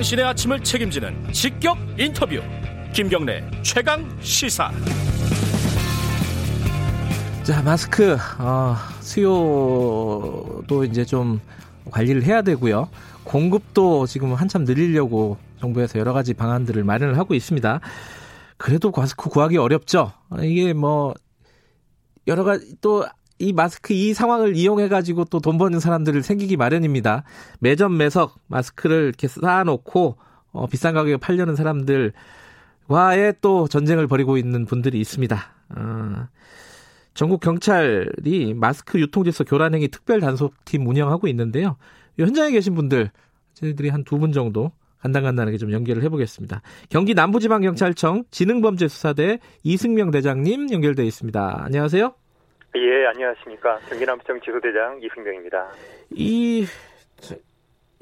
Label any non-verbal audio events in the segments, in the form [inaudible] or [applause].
당신의 아침을 책임지는 직격 인터뷰. 김경래 최강 시사. 자 마스크 어, 수요도 이제 좀 관리를 해야 되고요. 공급도 지금 한참 늘리려고 정부에서 여러 가지 방안들을 마련을 하고 있습니다. 그래도 마스크 구하기 어렵죠? 이게 뭐 여러 가지 또 이 마스크 이 상황을 이용해 가지고 또 돈 버는 사람들을 생기기 마련입니다. 매점 매석 마스크를 이렇게 쌓아놓고 어, 비싼 가격에 팔려는 사람들과의 또 전쟁을 벌이고 있는 분들이 있습니다. 어, 전국 경찰이 마스크 유통질서 교란행위 특별 단속팀 운영하고 있는데요. 현장에 계신 분들 저희들이 한 두 분 정도 간단간단하게 좀 연결을 해보겠습니다. 경기 남부지방경찰청 지능범죄수사대 이승명 대장님 연결돼 있습니다. 안녕하세요. 예, 안녕하십니까. 경기남부청 지소대장 이승명입니다. 이,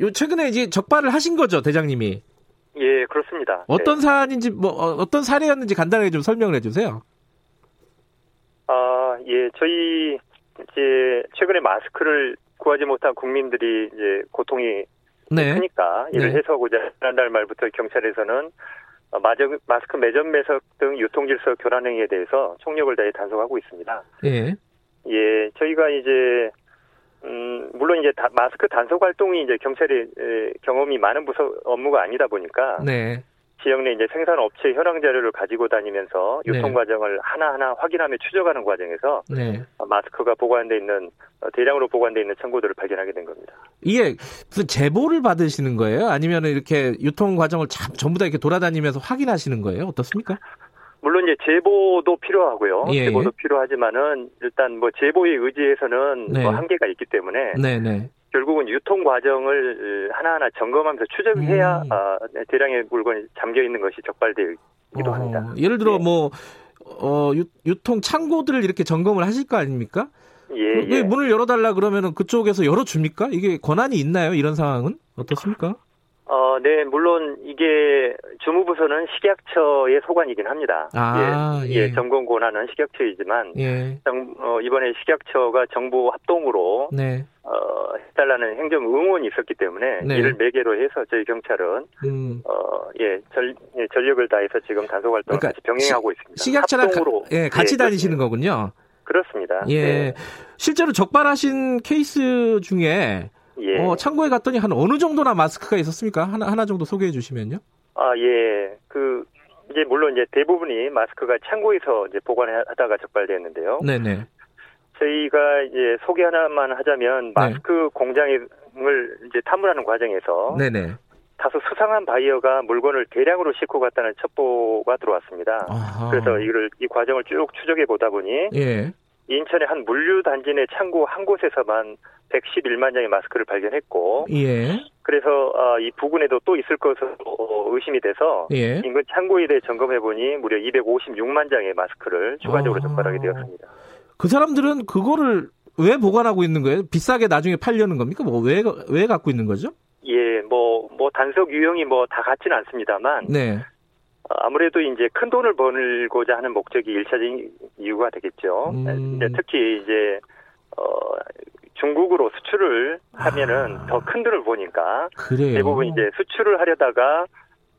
요, 최근에 이제 적발을 하신 거죠, 대장님이? 예, 그렇습니다. 어떤 네. 사안인지, 뭐, 어, 떤 사례였는지 간단하게 좀 설명을 해주세요. 아, 예, 저희, 이제, 최근에 마스크를 구하지 못한 국민들이 이제 고통이 네. 크니까 이를 네. 해소하고자 지난달 말부터 경찰에서는 어, 마저- 마스크 매점 매석 등 유통질서 교란 행위에 대해서 총력을 다해 단속하고 있습니다. 예. 예, 저희가 이제 음, 물론 이제 다- 마스크 단속 활동이 이제 경찰의 에, 경험이 많은 부서 업무가 아니다 보니까 네. 지역 내 이제 생산 업체 현황 자료를 가지고 다니면서 네. 유통 과정을 하나하나 확인하며 추적하는 과정에서 네. 마스크가 보관돼 있는 어, 대량으로 보관돼 있는 청구들을 발견하게 된 겁니다. 이게 무슨 제보를 받으시는 거예요? 아니면 이렇게 유통 과정을 참, 전부 다 이렇게 돌아다니면서 확인하시는 거예요? 어떻습니까? 물론 이제 제보도 필요하고요. 예, 제보도 예. 필요하지만은 일단 뭐 제보에 의지해서는 네. 뭐 한계가 있기 때문에 네 네. 결국은 유통 과정을 하나하나 점검하면서 추적해야 음. 아, 대량의 물건이 잠겨 있는 것이 적발되기도 합니다. 예를 들어 예. 뭐, 어, 유, 유통 창고들을 이렇게 점검을 하실 거 아닙니까? 예, 왜 예. 문을 열어달라 그러면은 그쪽에서 열어줍니까? 이게 권한이 있나요? 이런 상황은? 어떻습니까? 어, 네, 물론 이게 주무부서는 식약처의 소관이긴 합니다. 아, 예, 예. 예, 점검 권한은 식약처이지만 예. 정- 어, 이번에 식약처가 정부 합동으로 네. 어, 해달라는 행정 응원이 있었기 때문에 네. 이를 매개로 해서 저희 경찰은 음. 어, 예, 전, 예, 전력을 다해서 지금 단속 활동을 그러니까 같이 병행하고 있습니다. 식약처랑 가, 합동으로 예, 같이 예, 다니시는 거군요. 그렇습니다. 예. 네. 실제로 적발하신 케이스 중에 예. 어, 창고에 갔더니 한 어느 정도나 마스크가 있었습니까? 하나 하나 정도 소개해 주시면요. 아, 예. 그, 이제 물론 이제 대부분이 마스크가 창고에서 이제 보관하다가 적발됐는데요. 네, 네. 저희가 이제 소개 하나만 하자면 마스크 공장을 이제 탐문하는 과정에서 네, 네. 다소 수상한 바이어가 물건을 대량으로 싣고 갔다는 첩보가 들어왔습니다. 아하. 그래서 이를 이 과정을 쭉 추적해 보다 보니 예. 인천의 한 물류 단지 내 창고 한 곳에서만 111만 장의 마스크를 발견했고 예. 그래서 아, 이 부근에도 또 있을 것으로 의심이 돼서 예. 인근 창고에 대해 점검해 보니 무려 256만 장의 마스크를 추가적으로 아. 적발하게 되었습니다. 그 사람들은 그거를 왜 보관하고 있는 거예요? 비싸게 나중에 팔려는 겁니까? 뭐왜왜 갖고 있는 거죠? 예, 뭐, 뭐, 단속 유형이 뭐 다 같지는 않습니다만, 네. 어, 아무래도 이제 큰 돈을 벌고자 하는 목적이 일차적인 이유가 되겠죠. 음. 특히 이제, 어, 중국으로 수출을 하면은 아. 더큰 돈을 보니까 그래요. 대부분 이제 수출을 하려다가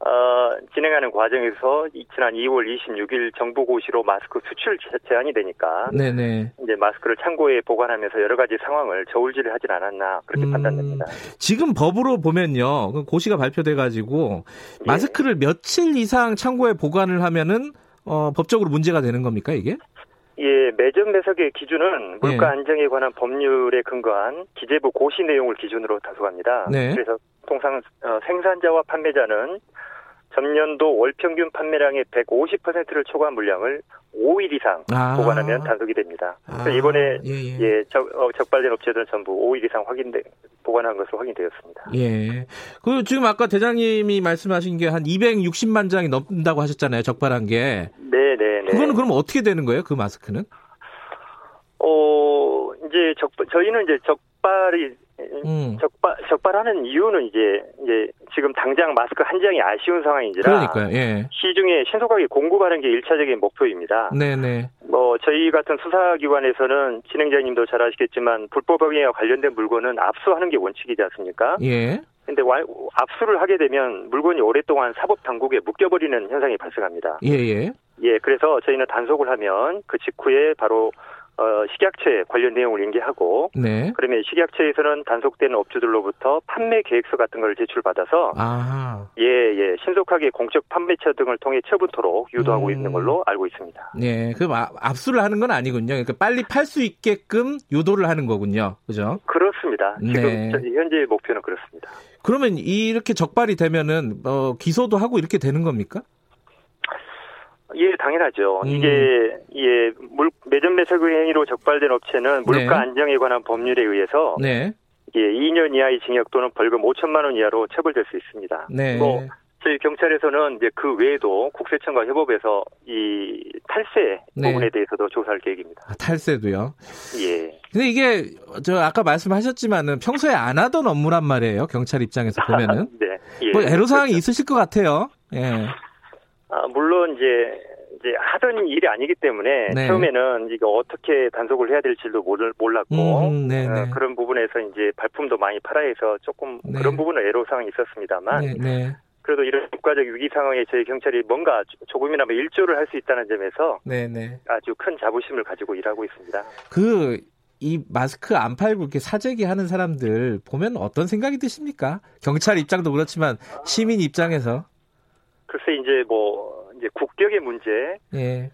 어, 진행하는 과정에서 이- 지난 2월 26일 정부 고시로 마스크 수출 제- 제한이 되니까 네, 네. 이제 마스크를 창고에 보관하면서 여러 가지 상황을 저울질을 하진 않았나 그렇게 음. 판단됩니다. 지금 법으로 보면요. 그 고시가 발표돼 가지고 예. 마스크를 며칠 이상 창고에 보관을 하면은 어, 법적으로 문제가 되는 겁니까, 이게? 예, 매점 매석의 기준은 물가 예. 안정에 관한 법률에 근거한 기재부 고시 내용을 기준으로 다소합니다. 네. 그래서 통상 어, 생산자와 판매자는 전년도 월 평균 판매량의 150%를 초과한 물량을 5일 이상 아. 보관하면 단속이 됩니다. 아, 이번에 예, 예. 예, 적, 어, 적발된 업체들은 전부 5일 이상 확인돼 보관한 것으로 확인되었습니다. 예. 그 지금 아까 대장님이 말씀하신 게 한 260만 장이 넘는다고 하셨잖아요. 적발한 게. 네, 네, 네. 그거는 그럼 어떻게 되는 거예요? 그 마스크는? 어, 이제 적 저희는 이제 적발이 음. 적발 적발하는 이유는 이제 이제 지금 당장 마스크 한 장이 아쉬운 상황인지라 그러니까요. 예. 시중에 신속하게 공급하는 게 일차적인 목표입니다. 네, 네. 뭐 저희 같은 수사기관에서는 진행자님도 잘 아시겠지만 불법 행위와 관련된 물건은 압수하는 게 원칙이지 않습니까? 예. 근데 와- 압수를 하게 되면 물건이 오랫동안 사법 당국에 묶여버리는 현상이 발생합니다. 예, 예. 예, 그래서 저희는 단속을 하면 그 직후에 바로 어, 식약처에 관련 내용을 인계하고 네. 그러면 식약처에서는 단속되는 업주들로부터 판매 계획서 같은 걸 제출받아서 아, 예, 예, 신속하게 공적 판매처 등을 통해 처분토록 유도하고 음. 있는 걸로 알고 있습니다. 네. 그럼 아- 압수를 하는 건 아니군요. 그러니까 빨리 팔 수 있게끔 유도를 하는 거군요. 그죠? 그렇습니다. 지금 네. 저- 현재 목표는 그렇습니다. 그러면 이렇게 적발이 되면은 어, 기소도 하고 이렇게 되는 겁니까? 예, 당연하죠. 음. 이게 예, 물 매점 매석 행위로 적발된 업체는 물가 네. 안정에 관한 법률에 의해서 네. 예, 2년 이하의 징역 또는 벌금 5천만 원 이하로 처벌될 수 있습니다. 네. 뭐 저희 경찰에서는 이제 그 외에도 국세청과 협업해서 이 탈세 네. 부분에 대해서도 조사할 계획입니다. 아, 탈세도요. 예. 근데 이게 저 아까 말씀하셨지만은 평소에 안 하던 업무란 말이에요. 경찰 입장에서 보면은 [laughs] 네. 예. 뭐 애로 사항이 있으실 것 같아요. 예. 아, 물론 이제 이제 하던 일이 아니기 때문에 네. 처음에는 이거 어떻게 단속을 해야 될지도 몰랐고 음, 네, 어, 네. 그런 부분에서 이제 발품도 많이 팔아 해서 조금 네. 그런 부분은 애로사항이 있었습니다만 네, 네. 그래도 이런 국가적 위기 상황에 저희 경찰이 뭔가 조- 조금이나마 일조를 할 수 있다는 점에서. 아주 큰 자부심을 가지고 일하고 있습니다. 그 이 마스크 안 팔고 이렇게 사재기 하는 사람들 보면 어떤 생각이 드십니까? 경찰 입장도 그렇지만 시민 입장에서 글쎄 이제 뭐 이제 국격의 문제는 예.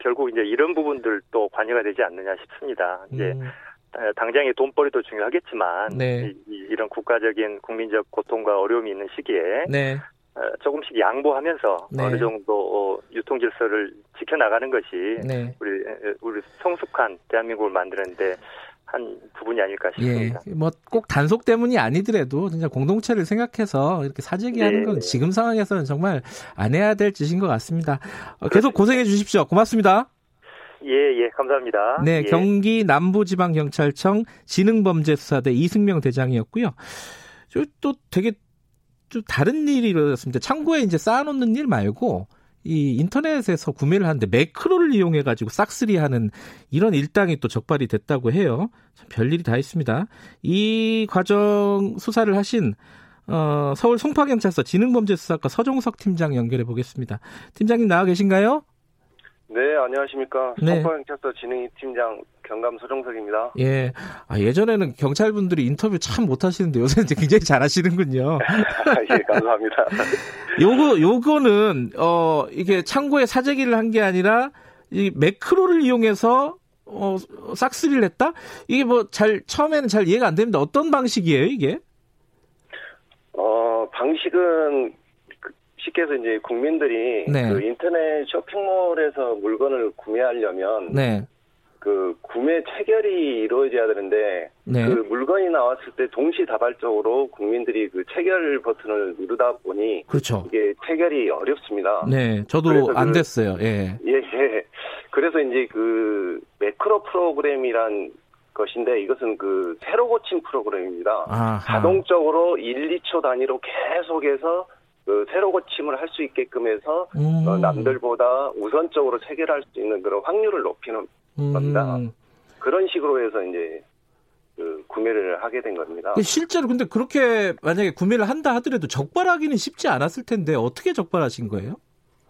결국 이제 이런 부분들도 관여가 되지 않느냐 싶습니다. 이제 음, 어, 당장의 돈벌이도 중요하겠지만 네. 이, 런 국가적인 국민적 고통과 어려움이 있는 시기에 네. 어, 조금씩 양보하면서 네. 어느 정도 어, 유통 질서를 지켜나가는 것이 네. 우리 에, 우리 성숙한 대한민국을 만드는데 한 부분이 아닐까 예. 싶습니다. 뭐꼭 단속 때문이 아니더라도 진짜 공동체를 생각해서 이렇게 사재기 하는 네. 건 지금 상황에서는 정말 안 해야 될 짓인 것 같습니다. 어, 계속 고생해 주십시오. 고맙습니다. 예, 예, 감사합니다. 네, 예. 경기 남부지방경찰청 지능범죄수사대 이승명 대장이었고요. 저또 되게 좀 다른 일이 일어났습니다. 창고에 이제 쌓아놓는 일 말고 이 인터넷에서 구매를 하는데 매크로를 이용해 가지고 싹쓸이 하는 이런 일당이 또 적발이 됐다고 해요. 참 별일이 다 있습니다. 이 과정 수사를 하신 어, 서울 송파경찰서 지능범죄수사과 서종석 팀장 연결해 보겠습니다. 팀장님 나와 계신가요? 네, 안녕하십니까. 네. 성과경찰서 진흥이 팀장 경감 서정석입니다. 예. 아, 예전에는 경찰분들이 인터뷰 참 못하시는데 요새는 이제 굉장히 잘하시는군요. [laughs] 예, 감사합니다. 요거, 요거는, 어, 이게 창고에 사재기를 한 게 아니라, 이 매크로를 이용해서, 어, 싹쓸이를 했다? 이게 뭐 잘, 처음에는 잘 이해가 안 됩니다. 어떤 방식이에요, 이게? 어, 방식은 그- 쉽게 해서 이제 국민들이 네. 그 인터넷 쇼핑몰에서 물건을 구매하려면 네. 그 구매 체결이 이루어져야 되는데 네. 그 물건이 나왔을 때 동시다발적으로 국민들이 그 체결 버튼을 누르다 보니 그렇죠. 이게 체결이 어렵습니다. 네. 저도 안 그- 됐어요. 예. 예, 예. 그래서 이제 그 매크로 프로그램이란 것인데 이것은 그 새로 고침 프로그램입니다. 아하. 자동적으로 1, 2초 단위로 계속해서 그 새로 고침을 할 수 있게끔 해서 음. 어, 남들보다 우선적으로 체결할 수 있는 그런 확률을 높이는 겁니다. 음. 그런 식으로 해서 이제 그 구매를 하게 된 겁니다. 그 실제로 근데 그렇게 만약에 구매를 한다 하더라도 적발하기는 쉽지 않았을 텐데 어떻게 적발하신 거예요?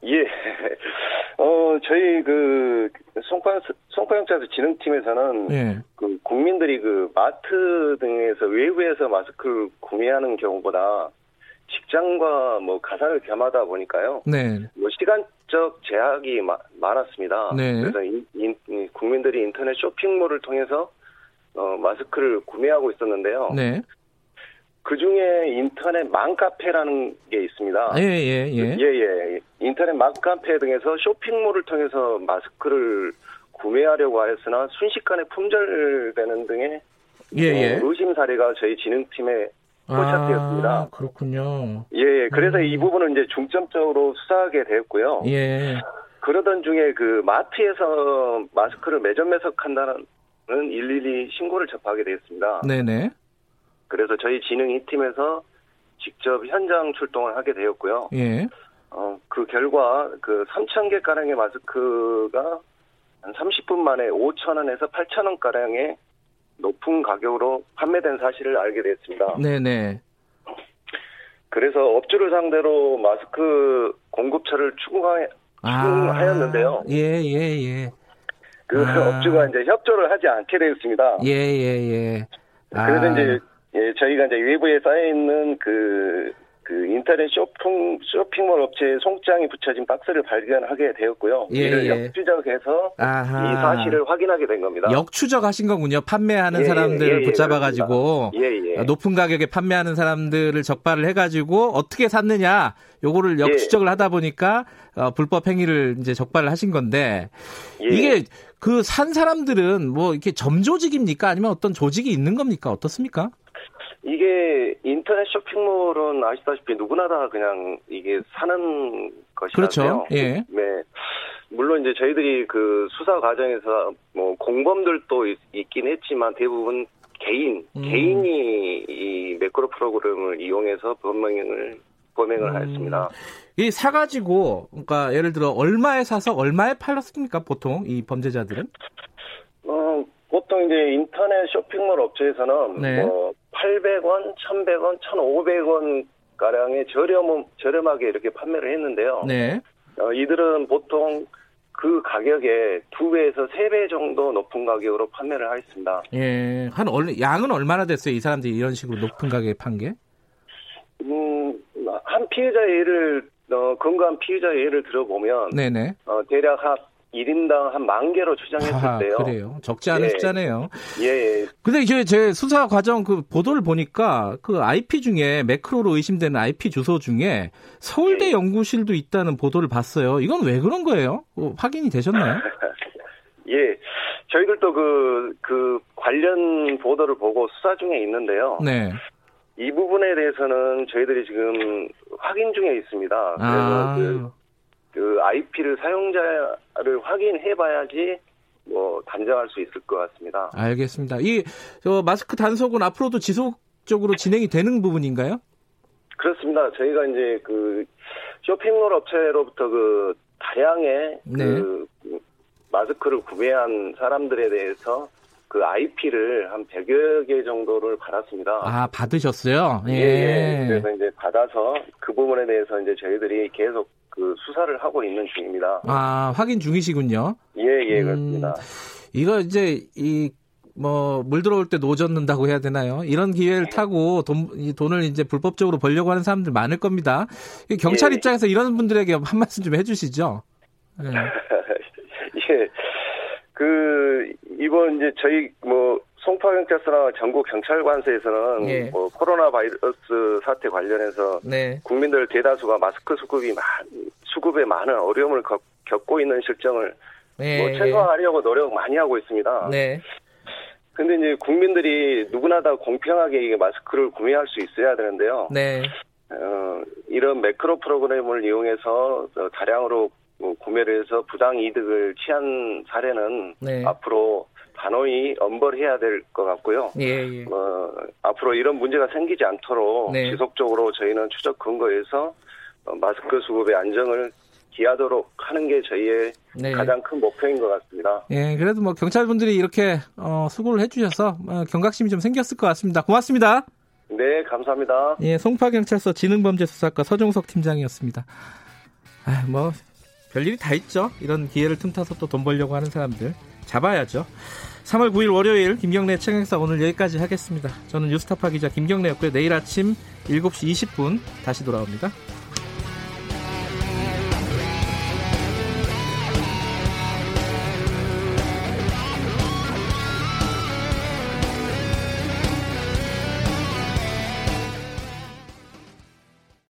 예. [laughs] 어, 저희 그 송파 송파경찰서 지능팀에서는 예. 그 국민들이 그 마트 등에서 외부에서 마스크를 구매하는 경우보다 직장과 뭐 가사를 겸하다 보니까요. 네. 뭐 시간적 제약이 마- 많았습니다. 네. 그래서 인- 인- 이 국민들이 인터넷 쇼핑몰을 통해서 어, 마스크를 구매하고 있었는데요. 네. 그 중에 인터넷 맘카페라는 게 있습니다. 예, 예, 예. 예, 예. 인터넷 맘카페 등에서 쇼핑몰을 통해서 마스크를 구매하려고 하였으나 순식간에 품절되는 등의 예, 예. 어, 의심 사례가 저희 진흥팀에 포착되었습니다. 아, 그렇군요. 예, 예. 그래서 음. 이 부분은 이제 중점적으로 수사하게 되었고요. 예. 그러던 중에 그 마트에서 마스크를 매점 매석한다는 112 신고를 접하게 되었습니다. 네네. 그래서 저희 진흥 2팀에서 직접 현장 출동을 하게 되었고요. 예. 어, 그 결과 그 3,000개 가량의 마스크가 한 30분 만에 5,000원에서 8,000원 가량의 높은 가격으로 판매된 사실을 알게 됐습니다. 네네. 그래서 업주를 상대로 마스크 공급처를 추궁하, 추궁하였는데요. 아, 예, 예, 예. 그 아. 업주가 이제 협조를 하지 않게 되었습니다. 예, 예, 예. 그래서 아, 이제 예, 저희가 이제 외부에 쌓여 있는 그, 그 인터넷 쇼핑 쇼핑몰 업체의 송장이 붙여진 박스를 발견하게 되었고요. 예, 이를 예. 역추적해서 아하. 이 사실을 확인하게 된 겁니다. 역추적하신 거군요. 판매하는 예, 사람들을 예, 예, 붙잡아가지고 예, 예. 높은 가격에 판매하는 사람들을 적발을 해가지고 어떻게 샀느냐 요거를 역추적을 하다 보니까 어, 불법 행위를 이제 적발을 하신 건데 예. 이게 그 산 사람들은 뭐 이렇게 점조직입니까 아니면 어떤 조직이 있는 겁니까 어떻습니까? 이게 인터넷 쇼핑몰은 아시다시피 누구나 다 그냥 이게 사는 것이라서요. 그렇죠. 예. 네. 물론 이제 저희들이 그 수사 과정에서 뭐 공범들도 있, 긴 했지만 대부분 개인, 음. 개인이 이 매크로 프로그램을 이용해서 범행을 범행을 음. 하였습니다. 이 사가지고 그러니까 예를 들어 얼마에 사서 얼마에 팔았습니까 보통 이 범죄자들은? 어, 보통 이제 인터넷 쇼핑몰 업체에서는 네. 뭐 800원, 1,100원, 1,500원 가량의 저렴 저렴하게 이렇게 판매를 했는데요. 네. 어, 이들은 보통 그 가격에 두 배에서 세 배 정도 높은 가격으로 판매를 하였습니다. 예. 한 얼, 양은 얼마나 됐어요? 이 사람들이 이런 식으로 높은 가격에 판 게? 음, 한 피해자 예를 어, 근거한 피해자 예를 들어보면 네네. 어, 대략 한 1인당 한 만 개로 추정했을 아, 때요. 그래요. 적지 않은 예. 숫자네요. 예, 예. 근데 이제 제 수사 과정 그 보도를 보니까 그 IP 중에 매크로로 의심되는 IP 주소 중에 서울대 예. 연구실도 있다는 보도를 봤어요. 이건 왜 그런 거예요? 어, 확인이 되셨나요? [laughs] 예. 저희들도 그, 그 관련 보도를 보고 수사 중에 있는데요. 네. 이 부분에 대해서는 저희들이 지금 확인 중에 있습니다. 그래서 아, 그, 그 IP를 사용자 를 확인해 봐야지 뭐 단정할 수 있을 것 같습니다. 알겠습니다. 이저 마스크 단속은 앞으로도 지속적으로 진행이 되는 부분인가요? 그렇습니다. 저희가 이제 그 쇼핑몰 업체로부터 그 다량의 네. 그 마스크를 구매한 사람들에 대해서 그 IP를 한 100여 개 정도를 받았습니다. 아, 받으셨어요? 예. 예. 그래서 이제 받아서 그 부분에 대해서 이제 저희들이 계속 그 수사를 하고 있는 중입니다. 아, 확인 중이시군요. 예, 예, 음, 그렇습니다. 이거 이제 이 뭐 물 들어올 때 노젓는다고 해야 되나요? 이런 기회를 네. 타고 돈, 이 돈을 이제 불법적으로 벌려고 하는 사람들 많을 겁니다. 이 경찰 예. 입장에서 이런 분들에게 한 말씀 좀 해주시죠. 예. [laughs] 예. 그, 이번 이제 저희 뭐, 송파경찰서나 전국 경찰관서에서는 예. 뭐, 코로나 바이러스 사태 관련해서 네. 국민들 대다수가 마스크 수급이 많, 수급에 많은 어려움을 겪, 겪고 있는 실정을 네. 뭐 최소화하려고 노력 많이 하고 있습니다. 네. 근데 이제 국민들이 누구나 다 공평하게 마스크를 구매할 수 있어야 되는데요. 네. 어, 이런 매크로 프로그램을 이용해서 어, 다량으로 어, 구매를 해서 부당 이득을 취한 사례는 네. 앞으로 단호히 엄벌해야 될 것 같고요. 예, 예. 어, 앞으로 이런 문제가 생기지 않도록 네. 지속적으로 저희는 추적 근거에서 어, 마스크 수급의 안정을 기하도록 하는 게 저희의 네. 가장 큰 목표인 것 같습니다. 예, 그래도 뭐 경찰분들이 이렇게 어, 수고를 해주셔서 어, 경각심이 좀 생겼을 것 같습니다. 고맙습니다. 네, 감사합니다. 예, 송파경찰서 지능범죄수사과 서종석 팀장이었습니다. 아, 뭐 별일이 다 있죠. 이런 기회를 틈타서 또 돈 벌려고 하는 사람들 잡아야죠. 3월 9일 월요일 김경래 최강사 오늘 여기까지 하겠습니다. 저는 뉴스타파 기자 김경래였고요. 내일 아침 7시 20분 다시 돌아옵니다.